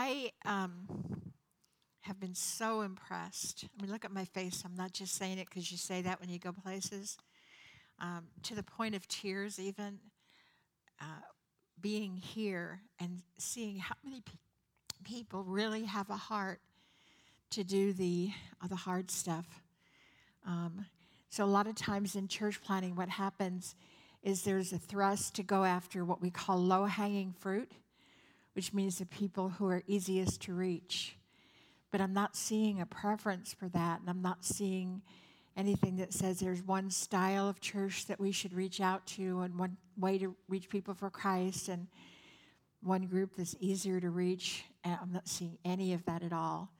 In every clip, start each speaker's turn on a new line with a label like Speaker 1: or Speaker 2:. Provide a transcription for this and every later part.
Speaker 1: I um, have been so impressed. I mean, look at my face. I'm not just saying it because you say that when you go places, um, to the point of tears, even. Uh, being here and seeing how many pe- people really have a heart to do the, uh, the hard stuff. Um, so, a lot of times in church planting, what happens is there's a thrust to go after what we call low hanging fruit, which means the people who are easiest to reach. But I'm not seeing a preference for that, and I'm not seeing anything that says there's one style of church that we should reach out to and one way to reach people for Christ and one group that's easier to reach. I'm not seeing any of that at all.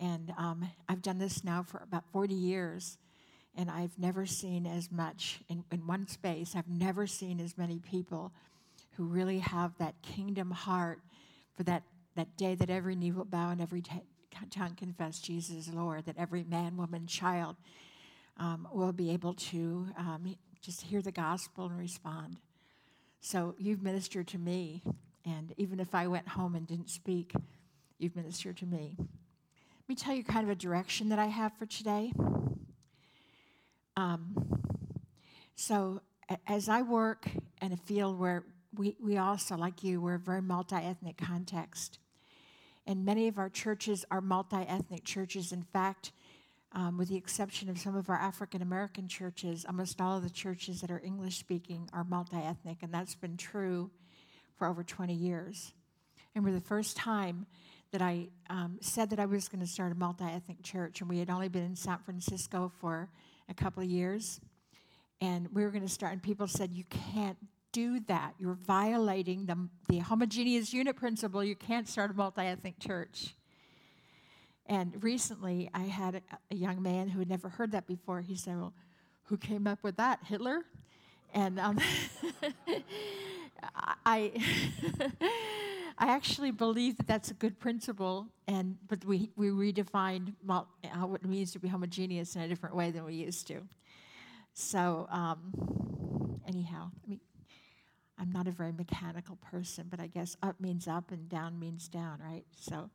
Speaker 1: And um, I've done this now for about 40 years, and I've never seen as much in, in one space. I've never seen as many people who really have that kingdom heart for that, that day that every knee will bow and every t- tongue confess Jesus is Lord, that every man, woman, child um, will be able to um, just hear the gospel and respond. So you've ministered to me, and even if I went home and didn't speak, you've ministered to me. Let me tell you kind of a direction that I have for today. Um, so, as I work in a field where we, we also, like you, we're a very multi ethnic context, and many of our churches are multi ethnic churches. In fact, um, with the exception of some of our African American churches, almost all of the churches that are English speaking are multi ethnic, and that's been true for over 20 years. And for the first time that I um, said that I was going to start a multi ethnic church, and we had only been in San Francisco for a couple of years, and we were going to start, and people said, You can't do that. You're violating the, the homogeneous unit principle. You can't start a multi ethnic church. And recently, I had a, a, young man who had never heard that before. He said, Well, who came up with that? Hitler? And um, I, I actually believe that that's a good principle, and but we, we redefined what it means to be homogeneous in a different way than we used to. So, um, anyhow, I mean, I'm not a very mechanical person, but I guess up means up and down means down, right? So,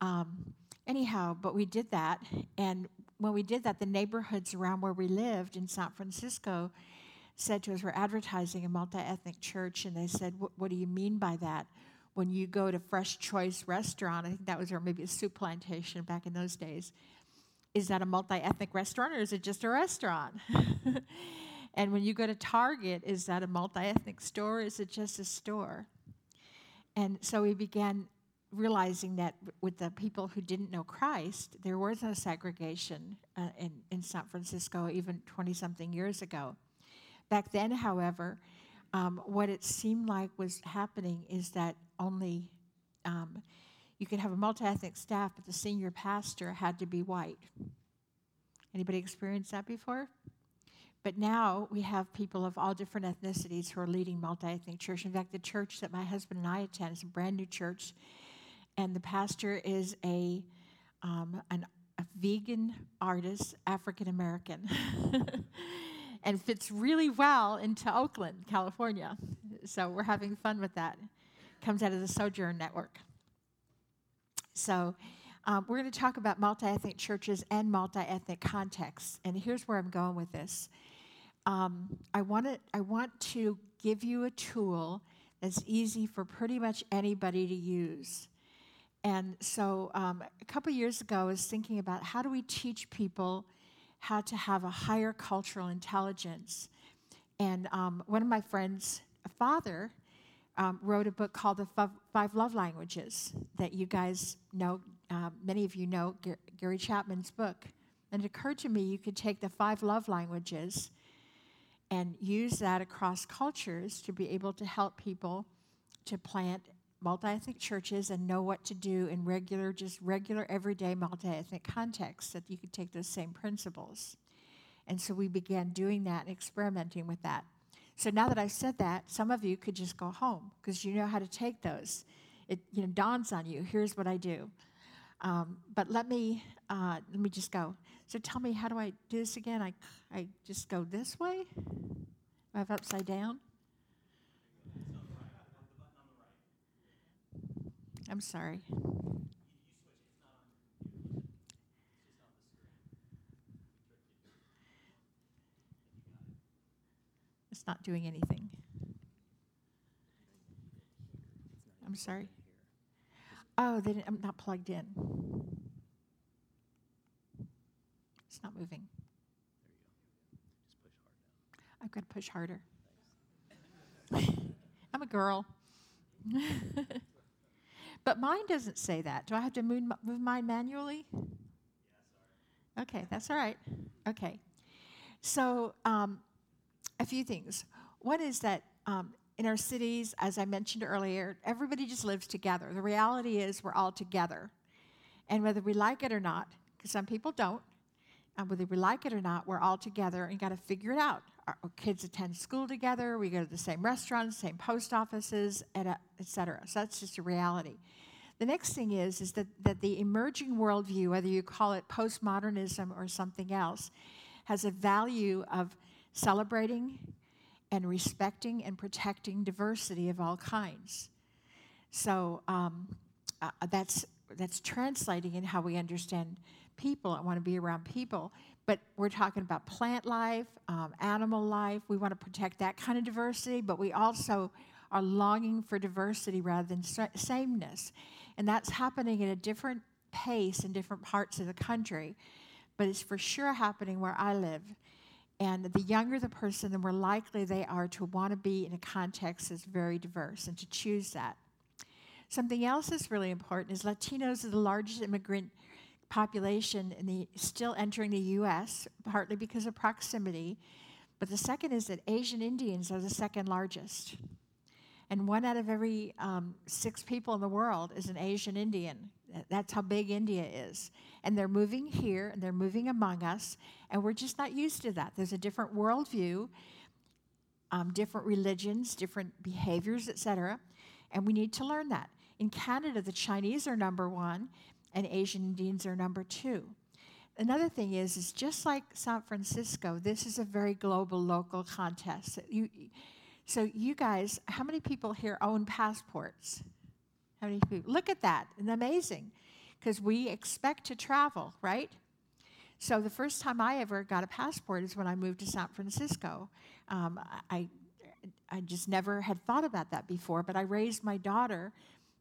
Speaker 1: um, anyhow, but we did that. And when we did that, the neighborhoods around where we lived in San Francisco said to us, We're advertising a multi ethnic church. And they said, What do you mean by that? When you go to Fresh Choice Restaurant, I think that was, or maybe a Souplantation back in those days, is that a multi ethnic restaurant or is it just a restaurant? And when you go to Target, is that a multi ethnic store? Is it just a store? And so we began realizing that with the people who didn't know Christ, there was no segregation uh, in, in San Francisco even 20 something years ago. Back then, however, um, what it seemed like was happening is that only um, you could have a multi ethnic staff, but the senior pastor had to be white. Anybody experienced that before? But now we have people of all different ethnicities who are leading multi ethnic church. In fact, the church that my husband and I attend is a brand new church, and the pastor is a, um, an, a vegan artist, African American, and fits really well into Oakland, California. So we're having fun with that. Comes out of the Sojourn Network. So, um, we're going to talk about multi ethnic churches and multi ethnic contexts. And here's where I'm going with this. Um, I, want to, I want to give you a tool that's easy for pretty much anybody to use. And so um, a couple years ago, I was thinking about how do we teach people how to have a higher cultural intelligence. And um, one of my friends' father um, wrote a book called The Five Love Languages that you guys know, uh, many of you know Gary Chapman's book. And it occurred to me you could take the five love languages and use that across cultures to be able to help people to plant multi-ethnic churches and know what to do in regular just regular everyday multi-ethnic contexts that you could take those same principles. And so we began doing that and experimenting with that. So now that i've said that some of you could just go home because you know how to take those. It you know dawns on you here's what i do. Um, but let me uh, let me just go. So tell me, how do I do this again? I I just go this way. I have upside down. I'm sorry. It's not doing anything. I'm sorry. Oh, then I'm not plugged in. It's not moving. I've got to push harder. I'm a girl. but mine doesn't say that. Do I have to move, move mine manually? Okay, that's all right. Okay. So, um, a few things. One is that um, in our cities, as I mentioned earlier, everybody just lives together. The reality is we're all together. And whether we like it or not, because some people don't, and whether we like it or not, we're all together and you got to figure it out. Our, kids attend school together, we go to the same restaurants, same post offices, et cetera. So that's just a reality. The next thing is, is that, that the emerging worldview, whether you call it postmodernism or something else, has a value of celebrating and respecting and protecting diversity of all kinds. So um, uh, that's, that's translating in how we understand people and want to be around people. But we're talking about plant life, um, animal life. We want to protect that kind of diversity, but we also are longing for diversity rather than sameness. And that's happening at a different pace in different parts of the country, but it's for sure happening where I live. And the younger the person, the more likely they are to want to be in a context that's very diverse and to choose that. Something else that's really important is Latinos are the largest immigrant population in the, still entering the U.S., partly because of proximity. But the second is that Asian Indians are the second largest. And one out of every um, six people in the world is an Asian Indian. That's how big India is. And they're moving here and they're moving among us, and we're just not used to that. There's a different worldview, um, different religions, different behaviors, etc. And we need to learn that. In Canada, the Chinese are number one, and Asian Indians are number two. Another thing is, is just like San Francisco, this is a very global, local contest. You, so you guys, how many people here own passports? How many people? Look at that, amazing, because we expect to travel, right? So the first time I ever got a passport is when I moved to San Francisco. Um, I, I just never had thought about that before, but I raised my daughter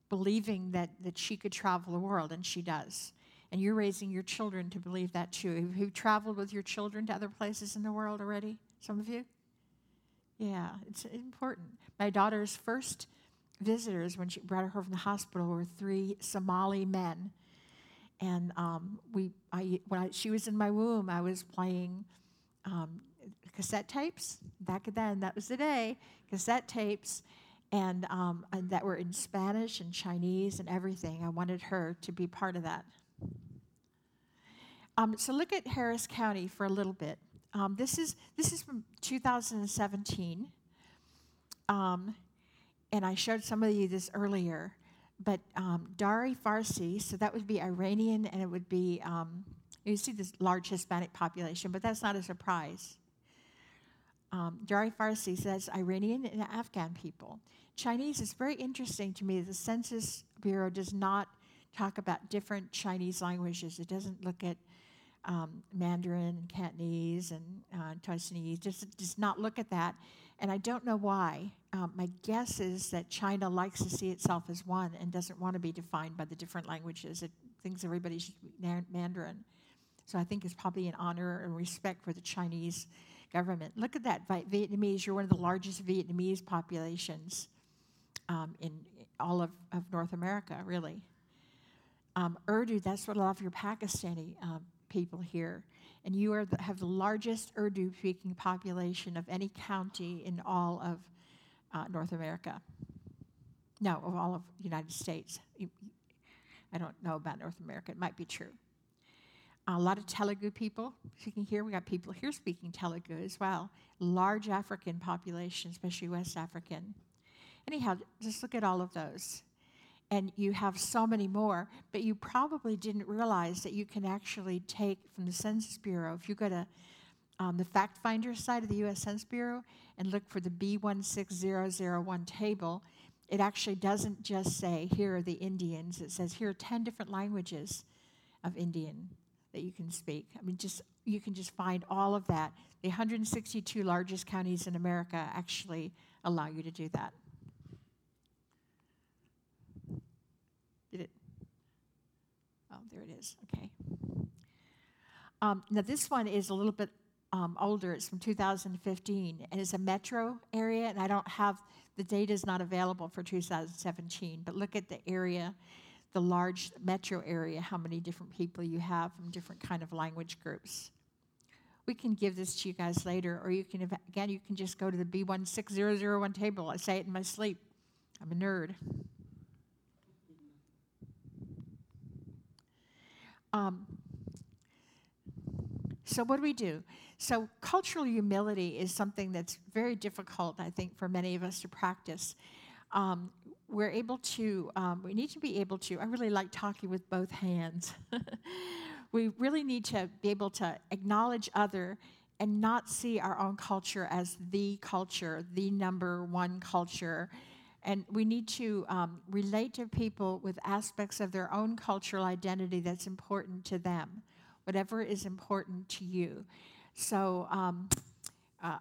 Speaker 1: believing that, that she could travel the world, and she does. And you're raising your children to believe that too. Have you traveled with your children to other places in the world already? Some of you? Yeah, it's important. My daughter's first visitors, when she brought her home from the hospital, were three Somali men. And um, we, I, when I, she was in my womb, I was playing um, cassette tapes. Back then, that was the day, cassette tapes and, um, that were in Spanish and Chinese and everything. I wanted her to be part of that. Um, so look at Harris County for a little bit. Um, this is this is from 2017, um, and I showed some of you this earlier. But um, Dari Farsi, so that would be Iranian, and it would be um, you see this large Hispanic population, but that's not a surprise. Um, Dari Farsi says Iranian and Afghan people. Chinese is very interesting to me. The Census Bureau does not talk about different Chinese languages. It doesn't look at um, Mandarin and Cantonese and uh, Taiwanese. Just does not look at that, and I don't know why. Um, my guess is that China likes to see itself as one and doesn't want to be defined by the different languages. It thinks everybody should speak Mandarin. So I think it's probably an honor and respect for the Chinese government. Look at that, Vietnamese. You're one of the largest Vietnamese populations um, in all of, of North America, really. Um, Urdu, that's what a lot of your Pakistani um, people here. And you are the, have the largest Urdu speaking population of any county in all of uh, North America. No, of all of the United States. I don't know about North America. It might be true. A lot of Telugu people speaking here. We got people here speaking Telugu as well. Large African population, especially West African. Anyhow, just look at all of those. And you have so many more, but you probably didn't realize that you can actually take from the Census Bureau, if you go to um, the fact finder side of the US Census Bureau and look for the B16001 table, it actually doesn't just say, here are the Indians. It says, here are 10 different languages of Indian that you can speak. I mean, just you can just find all of that. The 162 largest counties in America actually allow you to do that. Did it? Oh, there it is. Okay. Um, now, this one is a little bit um, older. It's from 2015, and it's a metro area, and I don't have the data is not available for 2017. But look at the area, the large metro area, how many different people you have from different kind of language groups. We can give this to you guys later, or you can again you can just go to the B16001 table. I say it in my sleep. I'm a nerd. Um, so, what do we do? So, cultural humility is something that's very difficult, I think, for many of us to practice. Um, we're able to, um, we need to be able to, I really like talking with both hands. we really need to be able to acknowledge other and not see our own culture as the culture, the number one culture. And we need to um, relate to people with aspects of their own cultural identity that's important to them whatever is important to you. So, um, uh,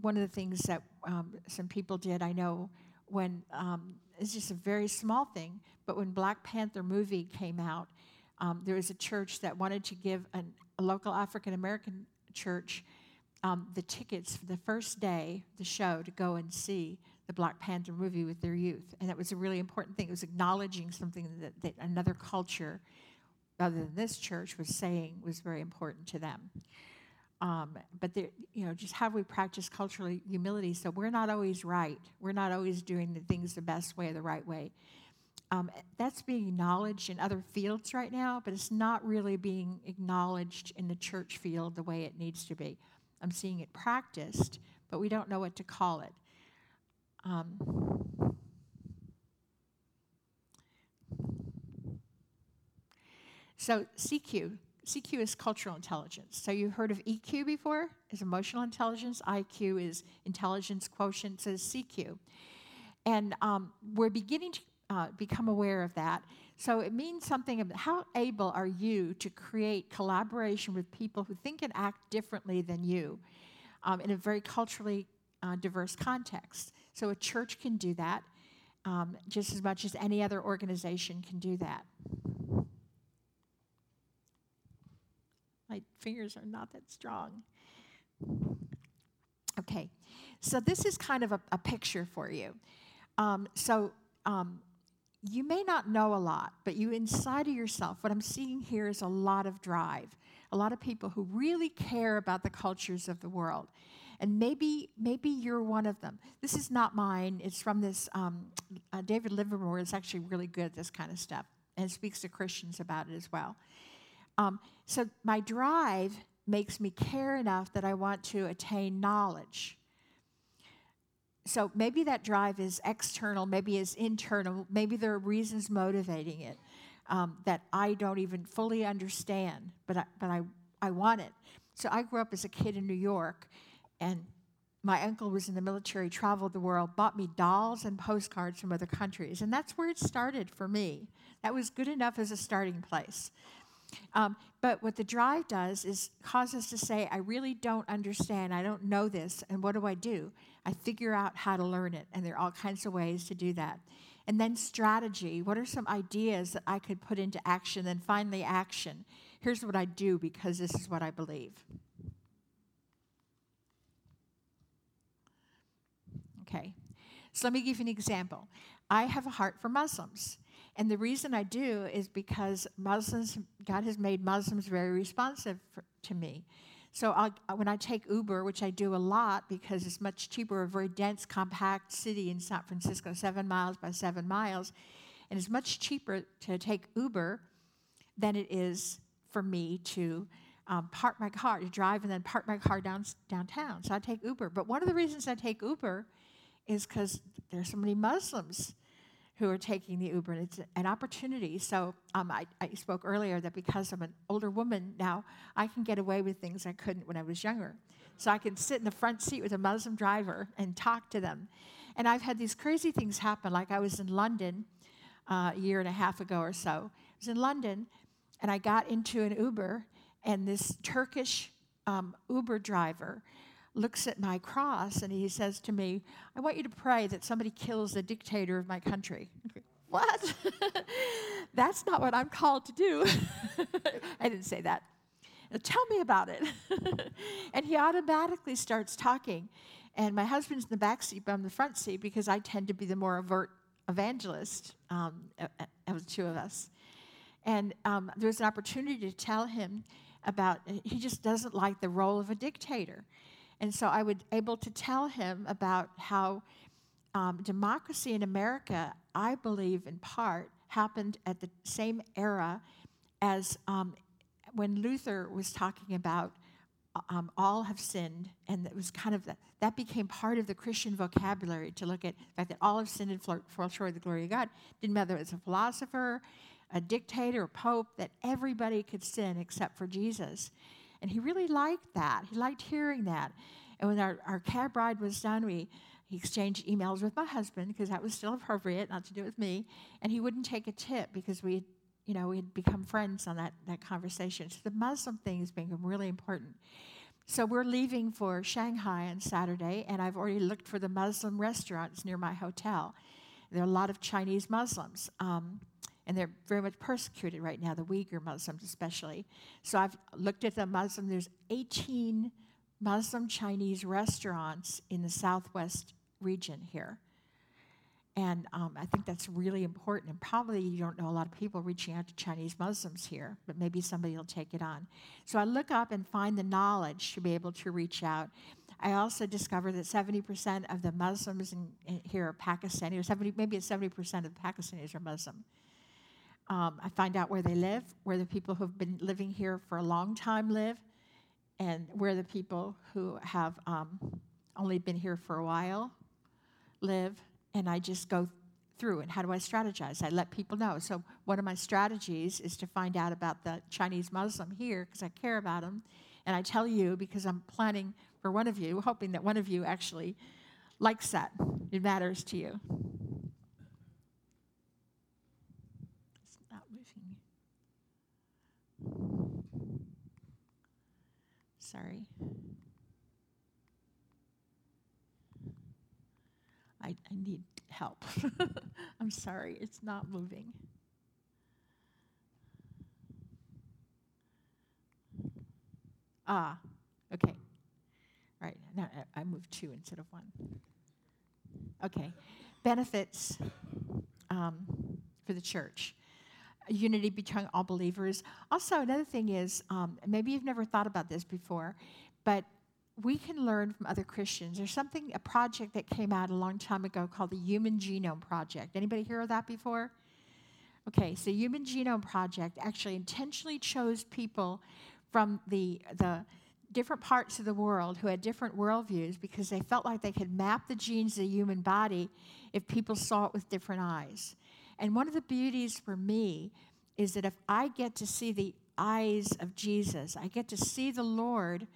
Speaker 1: one of the things that um, some people did, I know, when um, it's just a very small thing, but when Black Panther movie came out, um, there was a church that wanted to give an, a local African American church um, the tickets for the first day, the show, to go and see the Black Panther movie with their youth. And that was a really important thing. It was acknowledging something that, that another culture other than this church was saying was very important to them. Um, but you know, just how we practice cultural humility. So we're not always right. We're not always doing the things the best way, the right way. Um, that's being acknowledged in other fields right now, but it's not really being acknowledged in the church field the way it needs to be. I'm seeing it practiced, but we don't know what to call it. Um, So CQ, CQ is cultural intelligence. So you've heard of EQ before? Is emotional intelligence. IQ is intelligence quotient. So CQ, and um, we're beginning to uh, become aware of that. So it means something about how able are you to create collaboration with people who think and act differently than you um, in a very culturally uh, diverse context. So a church can do that um, just as much as any other organization can do that. Fingers are not that strong. Okay, so this is kind of a, a picture for you. Um, so um, you may not know a lot, but you inside of yourself, what I'm seeing here is a lot of drive, a lot of people who really care about the cultures of the world. And maybe, maybe you're one of them. This is not mine. It's from this. Um, uh, David Livermore is actually really good at this kind of stuff and speaks to Christians about it as well. Um, so my drive makes me care enough that I want to attain knowledge. So maybe that drive is external, maybe it's internal, maybe there are reasons motivating it um, that I don't even fully understand, but I, but I, I want it. So I grew up as a kid in New York, and my uncle was in the military, traveled the world, bought me dolls and postcards from other countries, and that's where it started for me. That was good enough as a starting place. Um, but what the drive does is cause us to say, I really don't understand. I don't know this. And what do I do? I figure out how to learn it. And there are all kinds of ways to do that. And then strategy. What are some ideas that I could put into action? Then finally, action. Here's what I do because this is what I believe. Okay. So let me give you an example. I have a heart for Muslims. And the reason I do is because Muslims, God has made Muslims very responsive for, to me. So I'll, when I take Uber, which I do a lot because it's much cheaper, a very dense, compact city in San Francisco, seven miles by seven miles, and it's much cheaper to take Uber than it is for me to um, park my car, to drive and then park my car down, downtown. So I take Uber. But one of the reasons I take Uber is because there's so many Muslims who are taking the Uber, and it's an opportunity. So um, I, I, spoke earlier that because I'm an older woman now, I can get away with things I couldn't when I was younger. So I can sit in the front seat with a Muslim driver and talk to them. And I've had these crazy things happen. Like I was in London uh, a year and a half ago or so. I was in London and I got into an Uber, and this Turkish um, Uber driver looks at my cross and he says to me, I want you to pray that somebody kills the dictator of my country. what? That's not what I'm called to do. I didn't say that. Now, tell me about it. and he automatically starts talking. And my husband's in the back seat, but I'm in the front seat because I tend to be the more overt evangelist um, of the two of us. And um, an opportunity to tell him about, he just doesn't like the role of a dictator. And so I was able to tell him about how um, democracy in America, I believe in part, happened at the same era as um, when Luther was talking about um, all have sinned, and it was kind of that, that became part of the Christian vocabulary to look at the fact that all have sinned and fall short of the glory of God. Didn't matter whether it's a philosopher, a dictator, a pope, that everybody could sin except for Jesus. And he really liked that. He liked hearing that. And when our, our cab ride was done, we he exchanged emails with my husband because that was still appropriate, not to do with me. And he wouldn't take a tip because we, you know, we had become friends on that, that conversation. So the Muslim thing has become really important. So we're leaving for Shanghai on Saturday, and I've already looked for the Muslim restaurants near my hotel. There are a lot of Chinese Muslims. Um, and they're very much persecuted right now, the Uyghur Muslims especially. So I've looked at the Muslim, there's 18 Muslim Chinese restaurants in the southwest region here. And um, I think that's really important. And probably you don't know a lot of people reaching out to Chinese Muslims here, but maybe somebody will take it on. So I look up and find the knowledge to be able to reach out. I also discovered that 70% of the Muslims in, in here are Pakistani, or 70, maybe 70% of the Pakistanis are Muslim. Um, I find out where they live, where the people who've been living here for a long time live, and where the people who have um, only been here for a while live. And I just go through and how do I strategize? I let people know. So one of my strategies is to find out about the Chinese Muslim here because I care about them. And I tell you because I'm planning for one of you, hoping that one of you actually likes that. It matters to you. Sorry. I, I need help. I'm sorry, it's not moving. Ah, okay. All right, now I moved two instead of one. Okay. Benefits um, for the church unity between all believers. Also, another thing is um, maybe you've never thought about this before, but we can learn from other Christians. There's something, a project that came out a long time ago called the Human Genome Project. Anybody hear of that before? Okay, so Human Genome Project actually intentionally chose people from the the different parts of the world who had different worldviews because they felt like they could map the genes of the human body if people saw it with different eyes. And one of the beauties for me is that if I get to see the eyes of Jesus, I get to see the Lord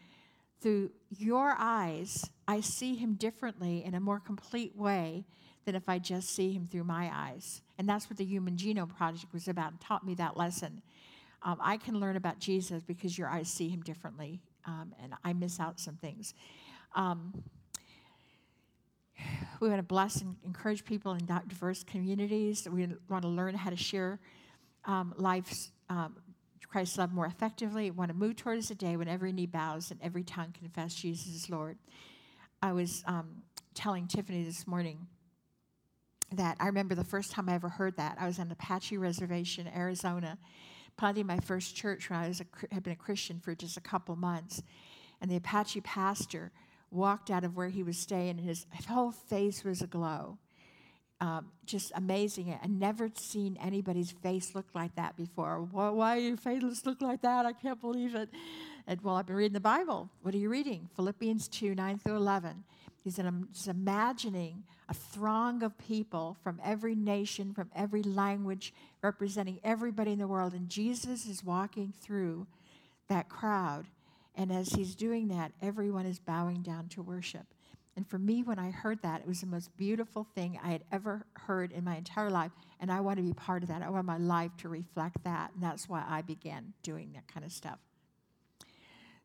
Speaker 1: through your eyes, I see him differently in a more complete way than if I just see him through my eyes. And that's what the Human Genome Project was about and taught me that lesson. Um, I can learn about Jesus because your eyes see him differently, um, and I miss out some things. Um, we want to bless and encourage people in diverse communities. We want to learn how to share um, life's um, Christ's love more effectively. We want to move towards a day when every knee bows and every tongue confess Jesus is Lord. I was um, telling Tiffany this morning that I remember the first time I ever heard that. I was on Apache Reservation, Arizona, planting my first church when I was a, had been a Christian for just a couple months. And the Apache pastor walked out of where he was staying, and his whole face was aglow. Um, just amazing. I never seen anybody's face look like that before. Why, why your face look like that? I can't believe it. And well, I've been reading the Bible. What are you reading? Philippians 2 9 through 11. He's just imagining a throng of people from every nation, from every language, representing everybody in the world. And Jesus is walking through that crowd and as he's doing that, everyone is bowing down to worship. And for me, when I heard that, it was the most beautiful thing I had ever heard in my entire life. And I want to be part of that. I want my life to reflect that. And that's why I began doing that kind of stuff.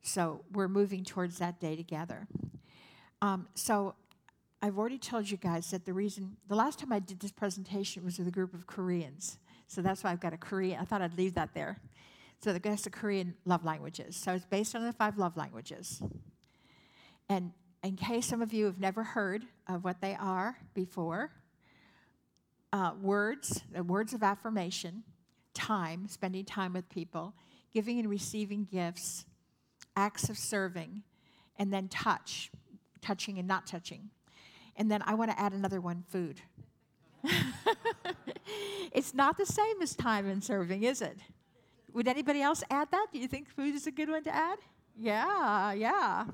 Speaker 1: So we're moving towards that day together. Um, so I've already told you guys that the reason, the last time I did this presentation was with a group of Koreans. So that's why I've got a Korean, I thought I'd leave that there. So that's the Korean love languages. So it's based on the five love languages. And in case some of you have never heard of what they are before, uh, words, uh, words of affirmation, time, spending time with people, giving and receiving gifts, acts of serving, and then touch, touching and not touching. And then I want to add another one food. it's not the same as time and serving, is it? Would anybody else add that? Do you think food is a good one to add? Yeah, yeah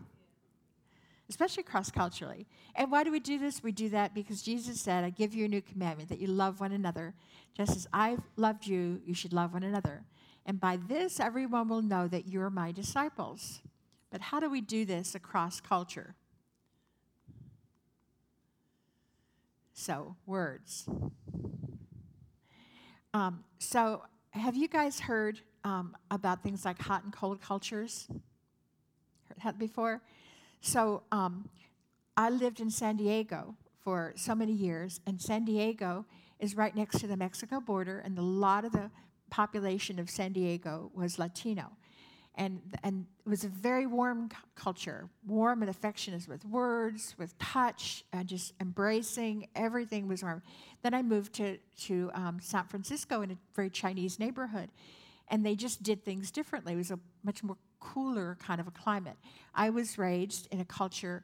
Speaker 1: especially cross culturally. And why do we do this? We do that because Jesus said, I give you a new commandment that you love one another. Just as I've loved you, you should love one another. And by this, everyone will know that you're my disciples. But how do we do this across culture? So, words. Um, so, have you guys heard um, about things like hot and cold cultures? Heard that before? So um, I lived in San Diego for so many years, and San Diego is right next to the Mexico border, and a lot of the population of San Diego was Latino. And, and it was a very warm culture, warm and affectionate with words, with touch, and just embracing. Everything was warm. Then I moved to, to um, San Francisco in a very Chinese neighborhood, and they just did things differently. It was a much more cooler kind of a climate. I was raised in a culture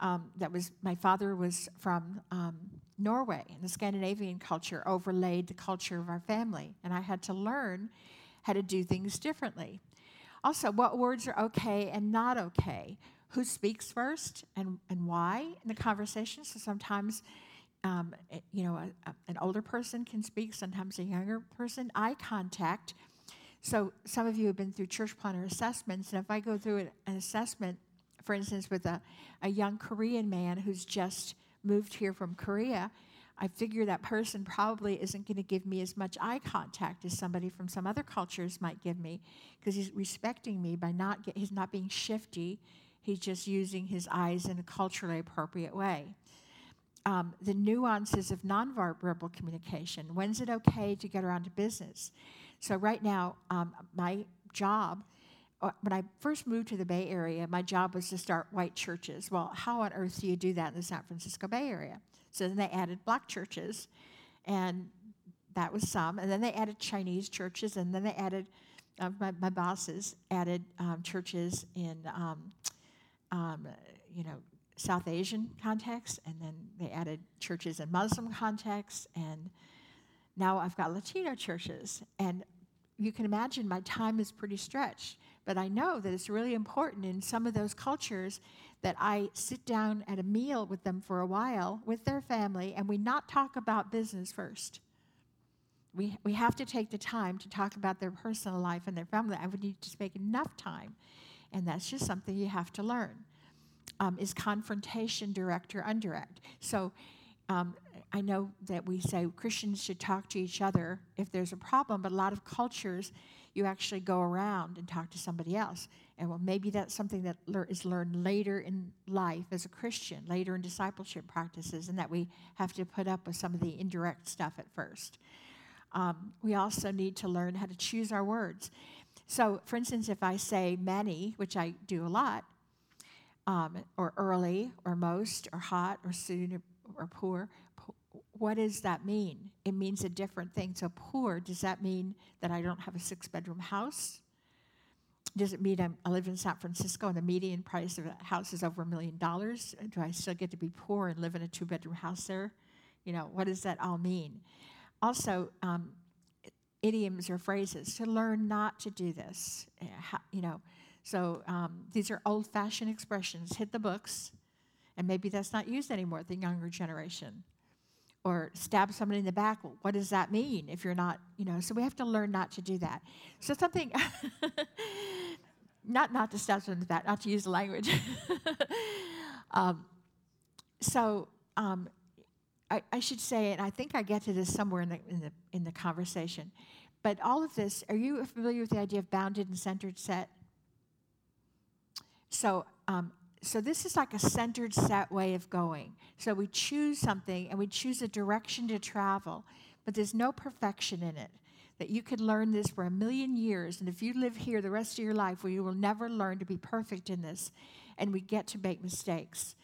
Speaker 1: um, that was, my father was from um, Norway, and the Scandinavian culture overlaid the culture of our family, and I had to learn how to do things differently. Also, what words are okay and not okay? Who speaks first and, and why in the conversation? So sometimes, um, eh, you know, a, a, an older person can speak, sometimes a younger person. Eye contact so some of you have been through church planter assessments, and if I go through an assessment, for instance, with a, a young Korean man who's just moved here from Korea, I figure that person probably isn't going to give me as much eye contact as somebody from some other cultures might give me because he's respecting me by not get, he's not being shifty. He's just using his eyes in a culturally appropriate way. Um, the nuances of nonverbal communication. When's it okay to get around to business? So right now, um, my job, uh, when I first moved to the Bay Area, my job was to start white churches. Well, how on earth do you do that in the San Francisco Bay Area? So then they added black churches, and that was some. And then they added Chinese churches, and then they added, uh, my, my bosses added um, churches in, um, um, you know, South Asian context, and then they added churches in Muslim context, and now I've got Latino churches, and you can imagine my time is pretty stretched. But I know that it's really important in some of those cultures that I sit down at a meal with them for a while with their family and we not talk about business first. We, we have to take the time to talk about their personal life and their family. I would need to make enough time. And that's just something you have to learn. Um, is confrontation direct or indirect? So um, I know that we say Christians should talk to each other if there's a problem, but a lot of cultures, you actually go around and talk to somebody else. And well, maybe that's something that is learned later in life as a Christian, later in discipleship practices, and that we have to put up with some of the indirect stuff at first. Um, we also need to learn how to choose our words. So, for instance, if I say many, which I do a lot, um, or early, or most, or hot, or soon, or poor, what does that mean? It means a different thing. So, poor, does that mean that I don't have a six bedroom house? Does it mean I'm, i live in San Francisco and the median price of a house is over a million dollars? Do I still get to be poor and live in a two bedroom house there? You know, what does that all mean? Also, um, idioms or phrases to learn not to do this. Eh, you know, so um, these are old fashioned expressions. Hit the books, and maybe that's not used anymore the younger generation or stab somebody in the back. what does that mean if you're not, you know? So we have to learn not to do that. So something, not not to stab someone in the back, not to use the language. um, so um, I, I, should say, and I think I get to this somewhere in the, in the in the conversation, but all of this. Are you familiar with the idea of bounded and centered set? So um, so this is like a centered set way of going. So we choose something and we choose a direction to travel, but there's no perfection in it. That you could learn this for a million years, and if you live here the rest of your life, where you will never learn to be perfect in this, and we get to make mistakes,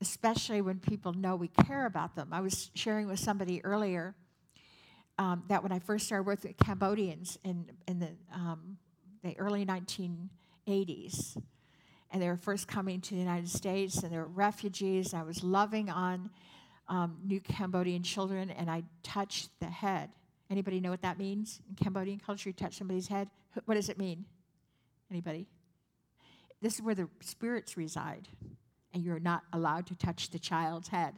Speaker 1: especially when people know we care about them. I was sharing with somebody earlier um, that when I first started working with Cambodians in in the um, the early 1980s and they were first coming to the United States, and they were refugees. I was loving on um, new Cambodian children, and I touched the head. Anybody know what that means in Cambodian culture? You touch somebody's head. What does it mean? Anybody? This is where the spirits reside, and you're not allowed to touch the child's head.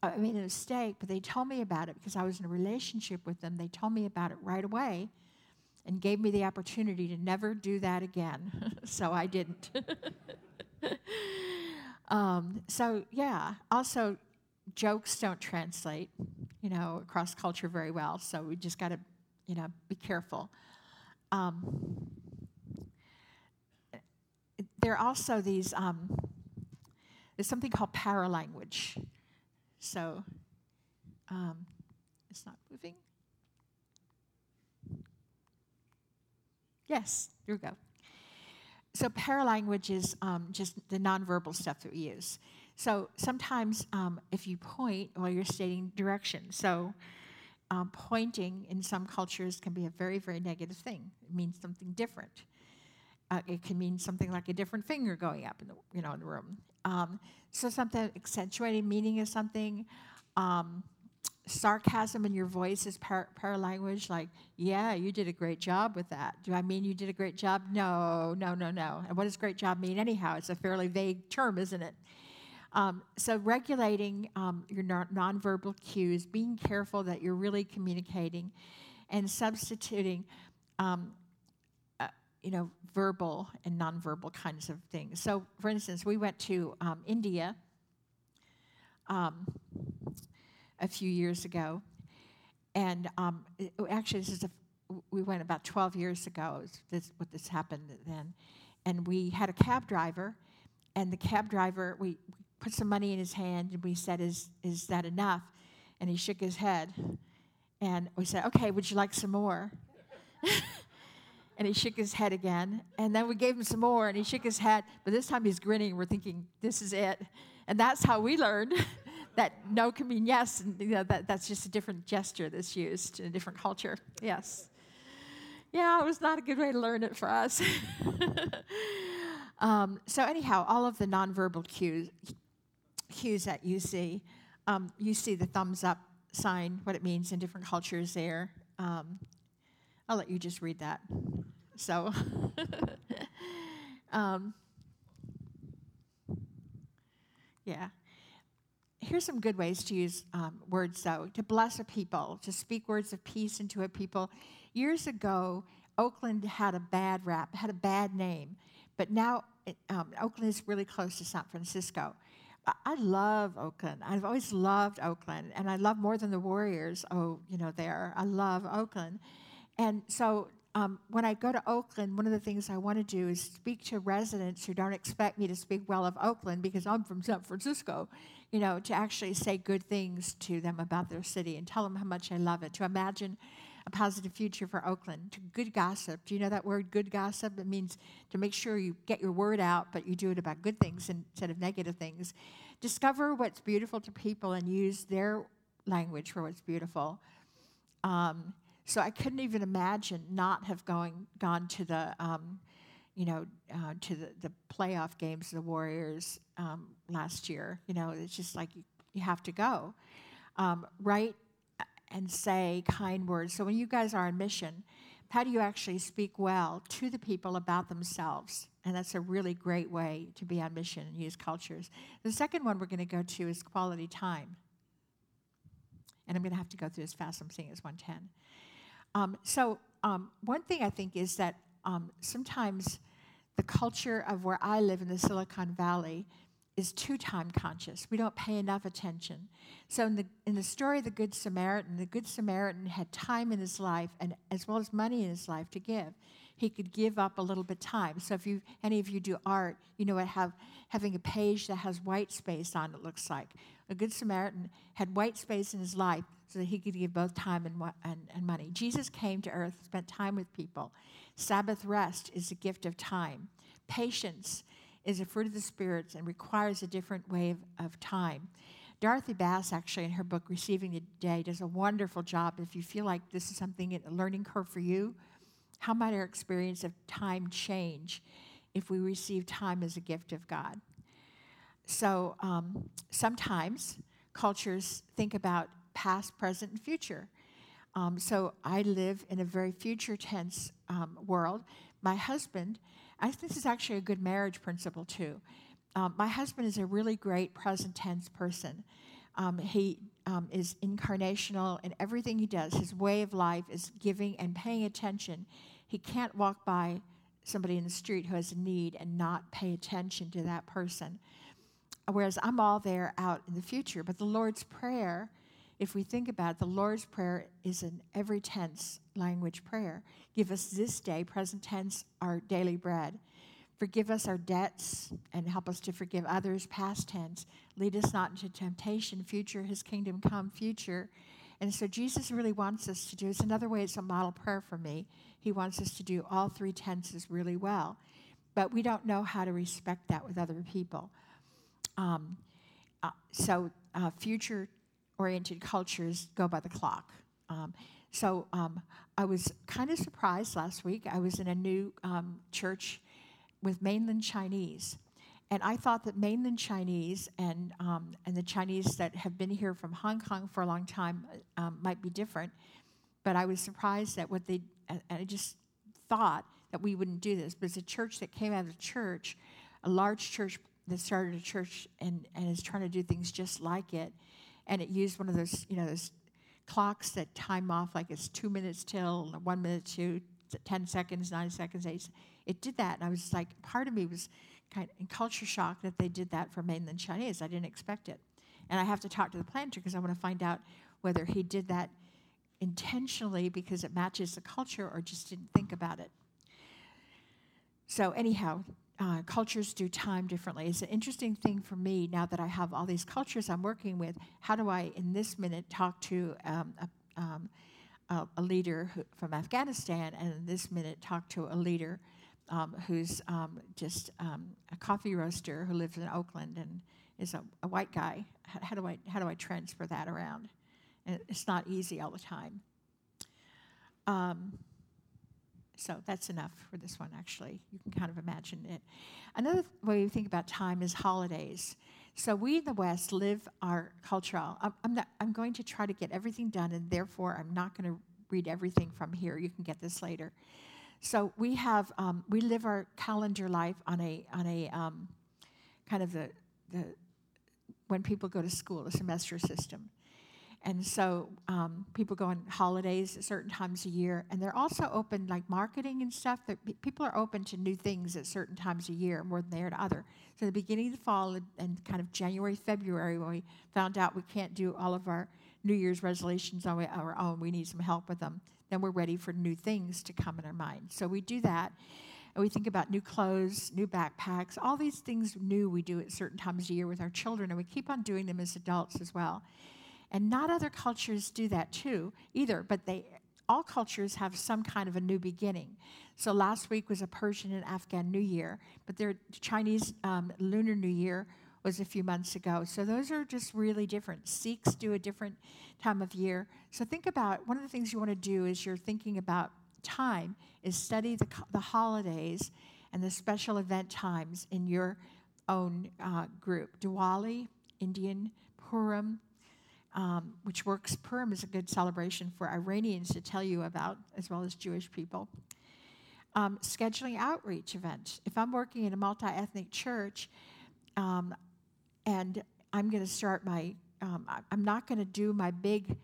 Speaker 1: I made a mistake, but they told me about it because I was in a relationship with them. They told me about it right away and gave me the opportunity to never do that again. so I didn't. um, so, yeah, also, jokes don't translate, you know, across culture very well. So we just got to, you know, be careful. Um, there are also these, um, there's something called paralanguage. So, um, it's not moving. Yes, here we go. So paralanguage is um, just the nonverbal stuff that we use. So sometimes um, if you point, well, you're stating direction. So um, pointing in some cultures can be a very, very negative thing. It means something different. Uh, it can mean something like a different finger going up in the, you know, in the room. Um, so something accentuating meaning of something. Um, sarcasm in your voice is par- paralanguage, like, yeah, you did a great job with that. Do I mean you did a great job? No, no, no, no. And what does great job mean anyhow? It's a fairly vague term, isn't it? Um, so regulating um, your nonverbal cues, being careful that you're really communicating, and substituting, um, uh, you know, verbal and nonverbal kinds of things. So, for instance, we went to um, India. A few years ago. And um, it, actually, this is a, we went about 12 years ago, this, what this happened then. And we had a cab driver, and the cab driver, we, we put some money in his hand, and we said, is, is that enough? And he shook his head. And we said, okay, would you like some more? and he shook his head again. And then we gave him some more, and he shook his head. But this time he's grinning. We're thinking, this is it. And that's how we learned that no can mean yes, and you know, that, that's just a different gesture that's used in a different culture. Yes. Yeah, it was not a good way to learn it for us. um, so, anyhow, all of the nonverbal cues, cues that you see, um, you see the thumbs up sign, what it means in different cultures there. Um, I'll let you just read that. So, um, yeah here's some good ways to use um, words, though to bless a people, to speak words of peace into a people. Years ago, Oakland had a bad rap, had a bad name, but now um, Oakland is really close to San Francisco. I love Oakland. I've always loved Oakland, and I love more than the Warriors. Oh, you know, there. I love Oakland. And so um, when I go to Oakland, one of the things I want to do is speak to residents who don't expect me to speak well of Oakland because I'm from San Francisco you know, to actually say good things to them about their city and tell them how much I love it, to imagine a positive future for Oakland, to good gossip. Do you know that word, good gossip? It means to make sure you get your word out, but you do it about good things instead of negative things. Discover what's beautiful to people and use their language for what's beautiful. Um, so I couldn't even imagine not have going gone to the um, you know, uh, to the, the playoff games of the Warriors um, last year. You know, it's just like you, you have to go. Um, write and say kind words. So when you guys are on mission, how do you actually speak well to the people about themselves? And that's a really great way to be on mission and use cultures. The second one we're going to go to is quality time. And I'm going to have to go through as fast. I'm seeing it's 110. Um, so um, one thing I think is that um, sometimes the culture of where I live in the Silicon Valley is too time conscious. We don't pay enough attention. So in the in the story of the Good Samaritan, the Good Samaritan had time in his life and as well as money in his life to give. He could give up a little bit time. So if you any of you do art, you know what have having a page that has white space on it looks like. A Good Samaritan had white space in his life so that he could give both time and, and, and money. Jesus came to earth, spent time with people. Sabbath rest is a gift of time. Patience is a fruit of the spirits and requires a different way of, of time. Dorothy Bass, actually, in her book Receiving the Day, does a wonderful job. If you feel like this is something, a learning curve for you, how might our experience of time change if we receive time as a gift of God? So um, sometimes cultures think about past, present, and future. Um, so I live in a very future tense um, world. My husband I think this is actually a good marriage principle, too. Um, my husband is a really great present tense person. Um, he um, is incarnational in everything he does. His way of life is giving and paying attention. He can't walk by somebody in the street who has a need and not pay attention to that person. Whereas I'm all there out in the future. But the Lord's Prayer if we think about it, the Lord's Prayer is an every tense language prayer. Give us this day, present tense, our daily bread. Forgive us our debts and help us to forgive others, past tense. Lead us not into temptation, future, his kingdom come, future. And so Jesus really wants us to do, it's another way, it's a model prayer for me. He wants us to do all three tenses really well. But we don't know how to respect that with other people. Um, uh, so, uh, future oriented cultures go by the clock. Um, so um, I was kind of surprised last week. I was in a new um, church with mainland Chinese. And I thought that mainland Chinese and, um, and the Chinese that have been here from Hong Kong for a long time um, might be different. But I was surprised at what they, and I just thought that we wouldn't do this. But it's a church that came out of church, a large church that started a church and, and is trying to do things just like it and it used one of those, you know, those clocks that time off like it's two minutes till, one minute to 10 seconds, nine seconds, eight. It did that, and I was like, part of me was kind of in culture shock that they did that for mainland Chinese. I didn't expect it. And I have to talk to the planter because I want to find out whether he did that intentionally because it matches the culture or just didn't think about it. So, anyhow, uh, cultures do time differently. It's an interesting thing for me now that I have all these cultures I'm working with. How do I, in this minute, talk to um, a, um, a, a, leader who, from Afghanistan, and in this minute, talk to a leader um, who's um, just um, a coffee roaster who lives in Oakland and is a, a white guy? How, how, do I how do I transfer that around? And it's not easy all the time. So that's enough for this one, actually. You can kind of imagine it. Another way we think about time is holidays. So we in the West live our cultural. I'm, I'm, not, I'm going to try to get everything done, and therefore I'm not going to read everything from here. You can get this later. So we have um, we live our calendar life on a on a um, kind of the the when people go to school, a semester system. And so um, people go on holidays at certain times a year, and they're also open, like marketing and stuff. That people are open to new things at certain times a year more than they are to other. So the beginning of the fall and kind of January, February, when we found out we can't do all of our New Year's resolutions on our own, we need some help with them. Then we're ready for new things to come in our mind. So we do that. And we think about new clothes, new backpacks, all these things new we do at certain times a year with our children, and we keep on doing them as adults as well. And not other cultures do that too either, but they all cultures have some kind of a new beginning. So last week was a Persian and Afghan New Year, but their Chinese um, Lunar New Year was a few months ago. So those are just really different. Sikhs do a different time of year. So think about one of the things you want to do is you're thinking about time is study the, the holidays and the special event times in your own uh, group. Diwali, Indian, Purim, um, which works. Purim is a good celebration for Iranians to tell you about, as well as Jewish people. Um, scheduling outreach events. If I'm working in a multi ethnic church um, and I'm going to start my, um, I'm not going to do my big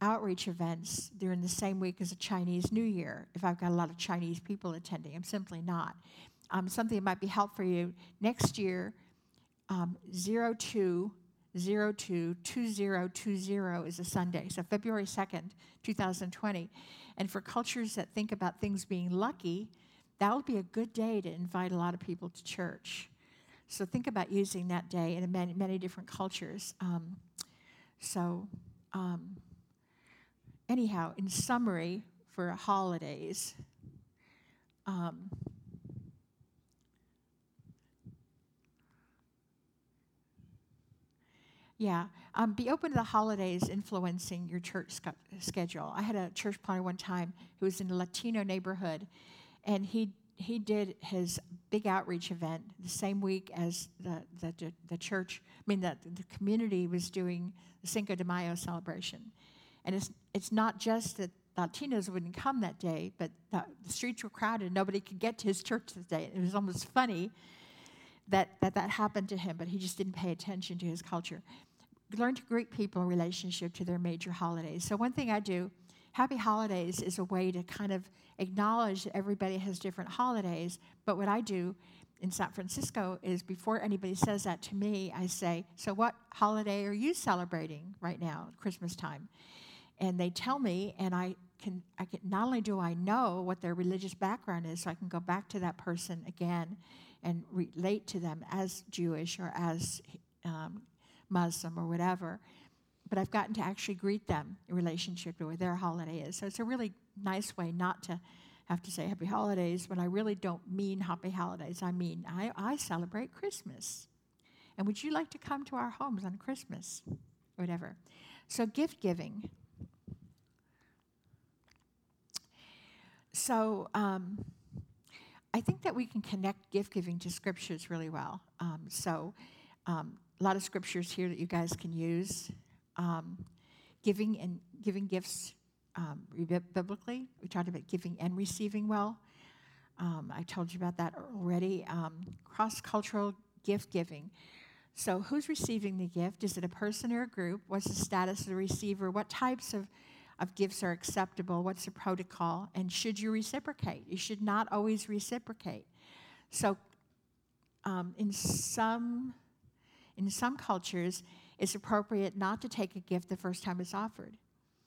Speaker 1: outreach events during the same week as a Chinese New Year if I've got a lot of Chinese people attending. I'm simply not. Um, something that might be helpful for you next year, um, 02 022020 is a Sunday, so February 2nd, 2020. And for cultures that think about things being lucky, that would be a good day to invite a lot of people to church. So think about using that day in many, many different cultures. Um, so, um, anyhow, in summary, for holidays, um, Yeah, um, be open to the holidays influencing your church sc- schedule. I had a church planter one time who was in a Latino neighborhood, and he he did his big outreach event the same week as the the, the church. I mean, that the community was doing the Cinco de Mayo celebration, and it's it's not just that Latinos wouldn't come that day, but the, the streets were crowded. Nobody could get to his church that day. It was almost funny that, that that happened to him, but he just didn't pay attention to his culture learn to greet people in relationship to their major holidays. So, one thing I do, Happy Holidays is a way to kind of acknowledge that everybody has different holidays. But what I do in San Francisco is before anybody says that to me, I say, So, what holiday are you celebrating right now, Christmas time? And they tell me, and I can, I can not only do I know what their religious background is, so I can go back to that person again and relate to them as Jewish or as um, Muslim or whatever. But I've gotten to actually greet them in relationship to what their holiday is. So it's a really nice way not to have to say happy holidays when I really don't mean happy holidays. I mean, I, I celebrate Christmas. And would you like to come to our homes on Christmas? Whatever. So, gift giving. So, um, I think that we can connect gift giving to scriptures really well. Um, so, um, a lot of scriptures here that you guys can use. Um, giving and giving gifts um, biblically. We talked about giving and receiving well. Um, I told you about that already. Um, Cross cultural gift giving. So, who's receiving the gift? Is it a person or a group? What's the status of the receiver? What types of, of gifts are acceptable? What's the protocol? And should you reciprocate? You should not always reciprocate. So, um, in some in some cultures, it's appropriate not to take a gift the first time it's offered.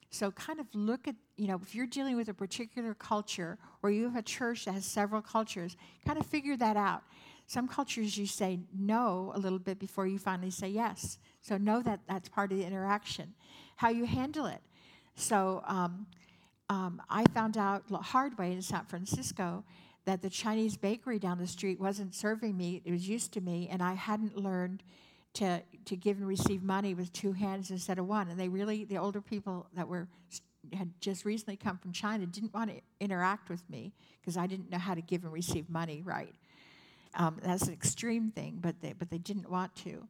Speaker 1: So, kind of look at, you know, if you're dealing with a particular culture or you have a church that has several cultures, kind of figure that out. Some cultures you say no a little bit before you finally say yes. So, know that that's part of the interaction. How you handle it. So, um, um, I found out the hard way in San Francisco that the Chinese bakery down the street wasn't serving me, it was used to me, and I hadn't learned to, to give and receive money with two hands instead of one. And they really, the older people that were had just recently come from China didn't want to interact with me because I didn't know how to give and receive money right. Um, that's an extreme thing, but they, but they didn't want to.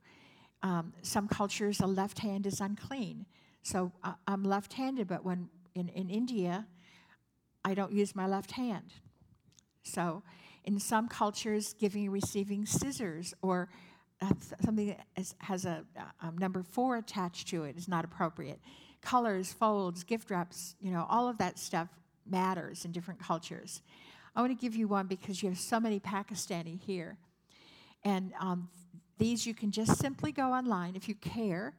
Speaker 1: Um, some cultures, a left hand is unclean. So uh, I'm left handed, but when in, in India, I don't use my left hand. So in some cultures, giving and receiving scissors or something that has a, a number four attached to it is not appropriate. Colors, folds, gift wraps, you know, all of that stuff matters in different cultures. I want to give you one because you have so many Pakistani here. And um, these you can just simply go online if you care.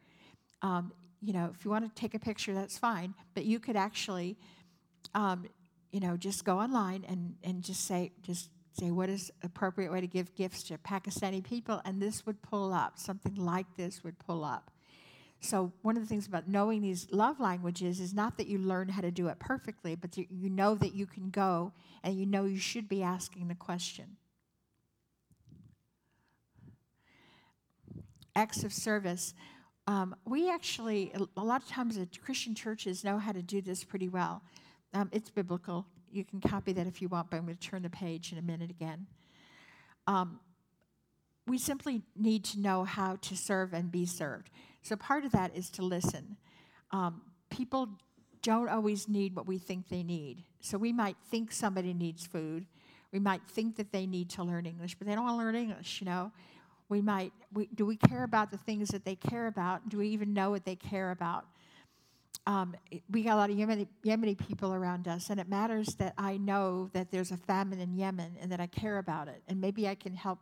Speaker 1: Um, you know, if you want to take a picture, that's fine. But you could actually, um, you know, just go online and, and just say, just say what is appropriate way to give gifts to Pakistani people, and this would pull up. Something like this would pull up. So one of the things about knowing these love languages is not that you learn how to do it perfectly, but you, know that you can go and you know you should be asking the question. Acts of service. Um, we actually, a lot of times, the Christian churches know how to do this pretty well. Um, it's biblical you can copy that if you want, but I'm going to turn the page in a minute again. Um, we simply need to know how to serve and be served. So part of that is to listen. Um, people don't always need what we think they need. So we might think somebody needs food. We might think that they need to learn English, but they don't want to learn English, you know. We might, we, do we care about the things that they care about? Do we even know what they care about? Um, we got a lot of Yemeni, Yemeni people around us, and it matters that I know that there's a famine in Yemen and that I care about it. And maybe I can help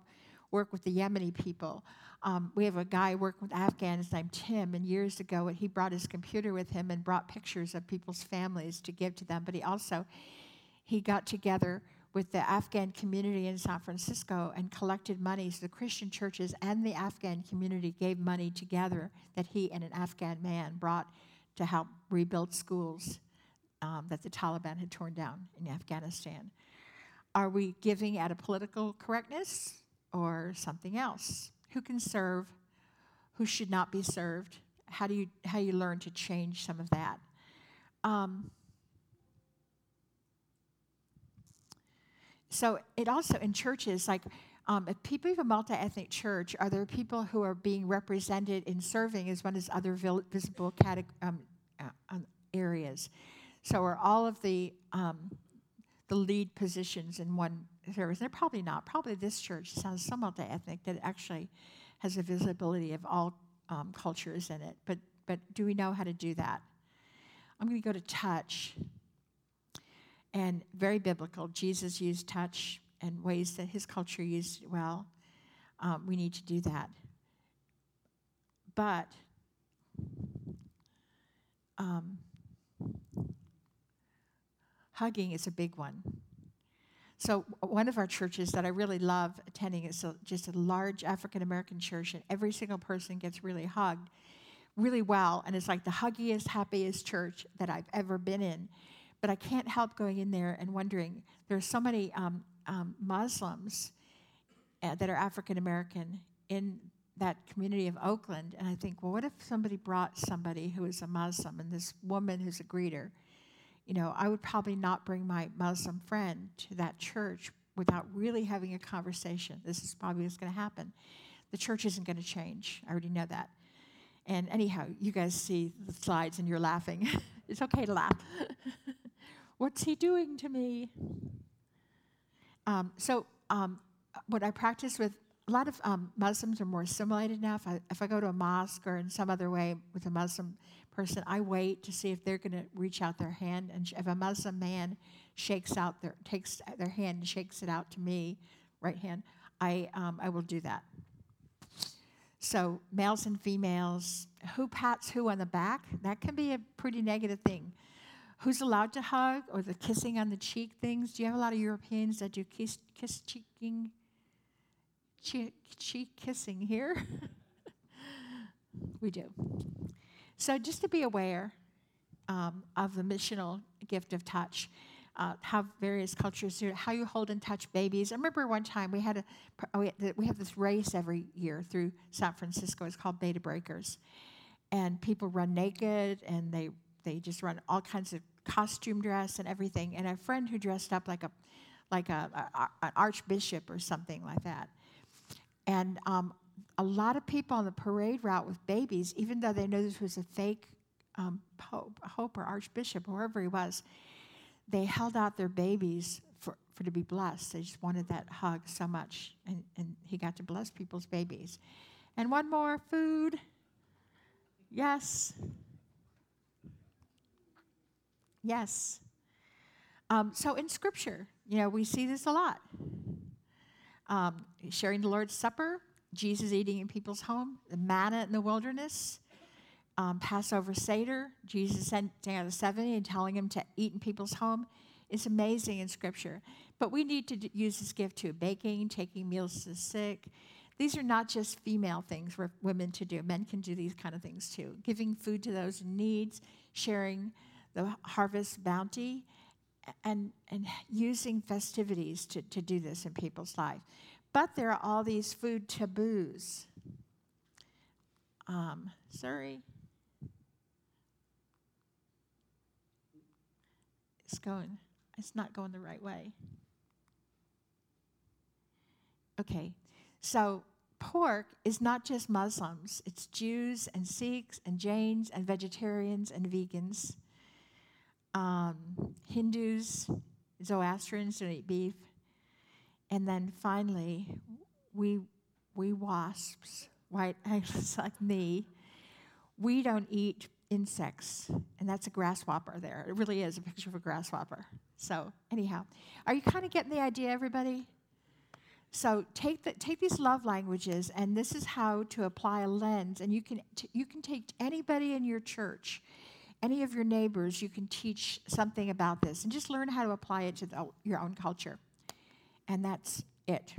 Speaker 1: work with the Yemeni people. Um, we have a guy working with Afghans named Tim, and years ago he brought his computer with him and brought pictures of people's families to give to them. But he also he got together with the Afghan community in San Francisco and collected money. So the Christian churches and the Afghan community gave money together that he and an Afghan man brought to help rebuild schools um, that the Taliban had torn down in Afghanistan. Are we giving out of political correctness or something else? Who can serve? Who should not be served? How do you how you learn to change some of that? Um, so it also in churches like um, if people of a multi-ethnic church, are there people who are being represented in serving as well as other visible um, uh, um, areas? So are all of the um, the lead positions in one service? They're probably not. Probably this church sounds so multi-ethnic that it actually has a visibility of all um, cultures in it. But but do we know how to do that? I'm going to go to touch. And very biblical. Jesus used touch and ways that his culture used well. Um, we need to do that. But um, hugging is a big one. So, one of our churches that I really love attending is a, just a large African American church, and every single person gets really hugged really well. And it's like the huggiest, happiest church that I've ever been in. But I can't help going in there and wondering there's so many um, um, Muslims uh, that are African American in that community of Oakland. And I think, well, what if somebody brought somebody who is a Muslim and this woman who's a greeter? you know, I would probably not bring my Muslim friend to that church without really having a conversation. This is probably what's going to happen. The church isn't going to change. I already know that. And anyhow, you guys see the slides and you're laughing. it's okay to laugh. What's he doing to me? Um, so, um, what I practice with a lot of um, Muslims are more assimilated now. If I, if I go to a mosque or in some other way with a Muslim person, I wait to see if they're going to reach out their hand. And if a Muslim man shakes out their takes their hand and shakes it out to me, right hand, I um, I will do that. So males and females, who pats who on the back? That can be a pretty negative thing. Who's allowed to hug or the kissing on the cheek things? Do you have a lot of Europeans that do kiss kiss cheeking? cheek, cheek kissing here. we do. So, just to be aware um, of the missional gift of touch, uh, how various cultures do how you hold and touch babies. I remember one time we had a we have this race every year through San Francisco. It's called Bay to Breakers, and people run naked and they they just run all kinds of costume dress and everything. And a friend who dressed up like a like a, a an archbishop or something like that. And um, a lot of people on the parade route with babies, even though they know this was a fake um, pope, hope or archbishop, whoever he was, they held out their babies for, for to be blessed. They just wanted that hug so much. And, and he got to bless people's babies. And one more food. Yes. Yes. Um, so in Scripture, you know, we see this a lot um, sharing the Lord's Supper, Jesus eating in people's home, the manna in the wilderness, um, Passover Seder, Jesus sending out the 70 and telling them to eat in people's home. It's amazing in Scripture. But we need to d- use this gift too baking, taking meals to the sick. These are not just female things for women to do. Men can do these kind of things too. Giving food to those in needs, sharing the harvest bounty, and, and using festivities to, to do this in people's life. But there are all these food taboos. Um, sorry. It's going, it's not going the right way. Okay, so pork is not just Muslims, it's Jews and Sikhs and Jains and vegetarians and vegans um, Hindus, Zoroastrians don't eat beef. And then finally, we, we wasps, white eggs like me, we don't eat insects. And that's a grasshopper there. It really is a picture of a grasshopper. So, anyhow, are you kind of getting the idea, everybody? So take the, take these love languages, and this is how to apply a lens. And you can t- you can take anybody in your church, any of your neighbors. You can teach something about this, and just learn how to apply it to the, your own culture. And that's it.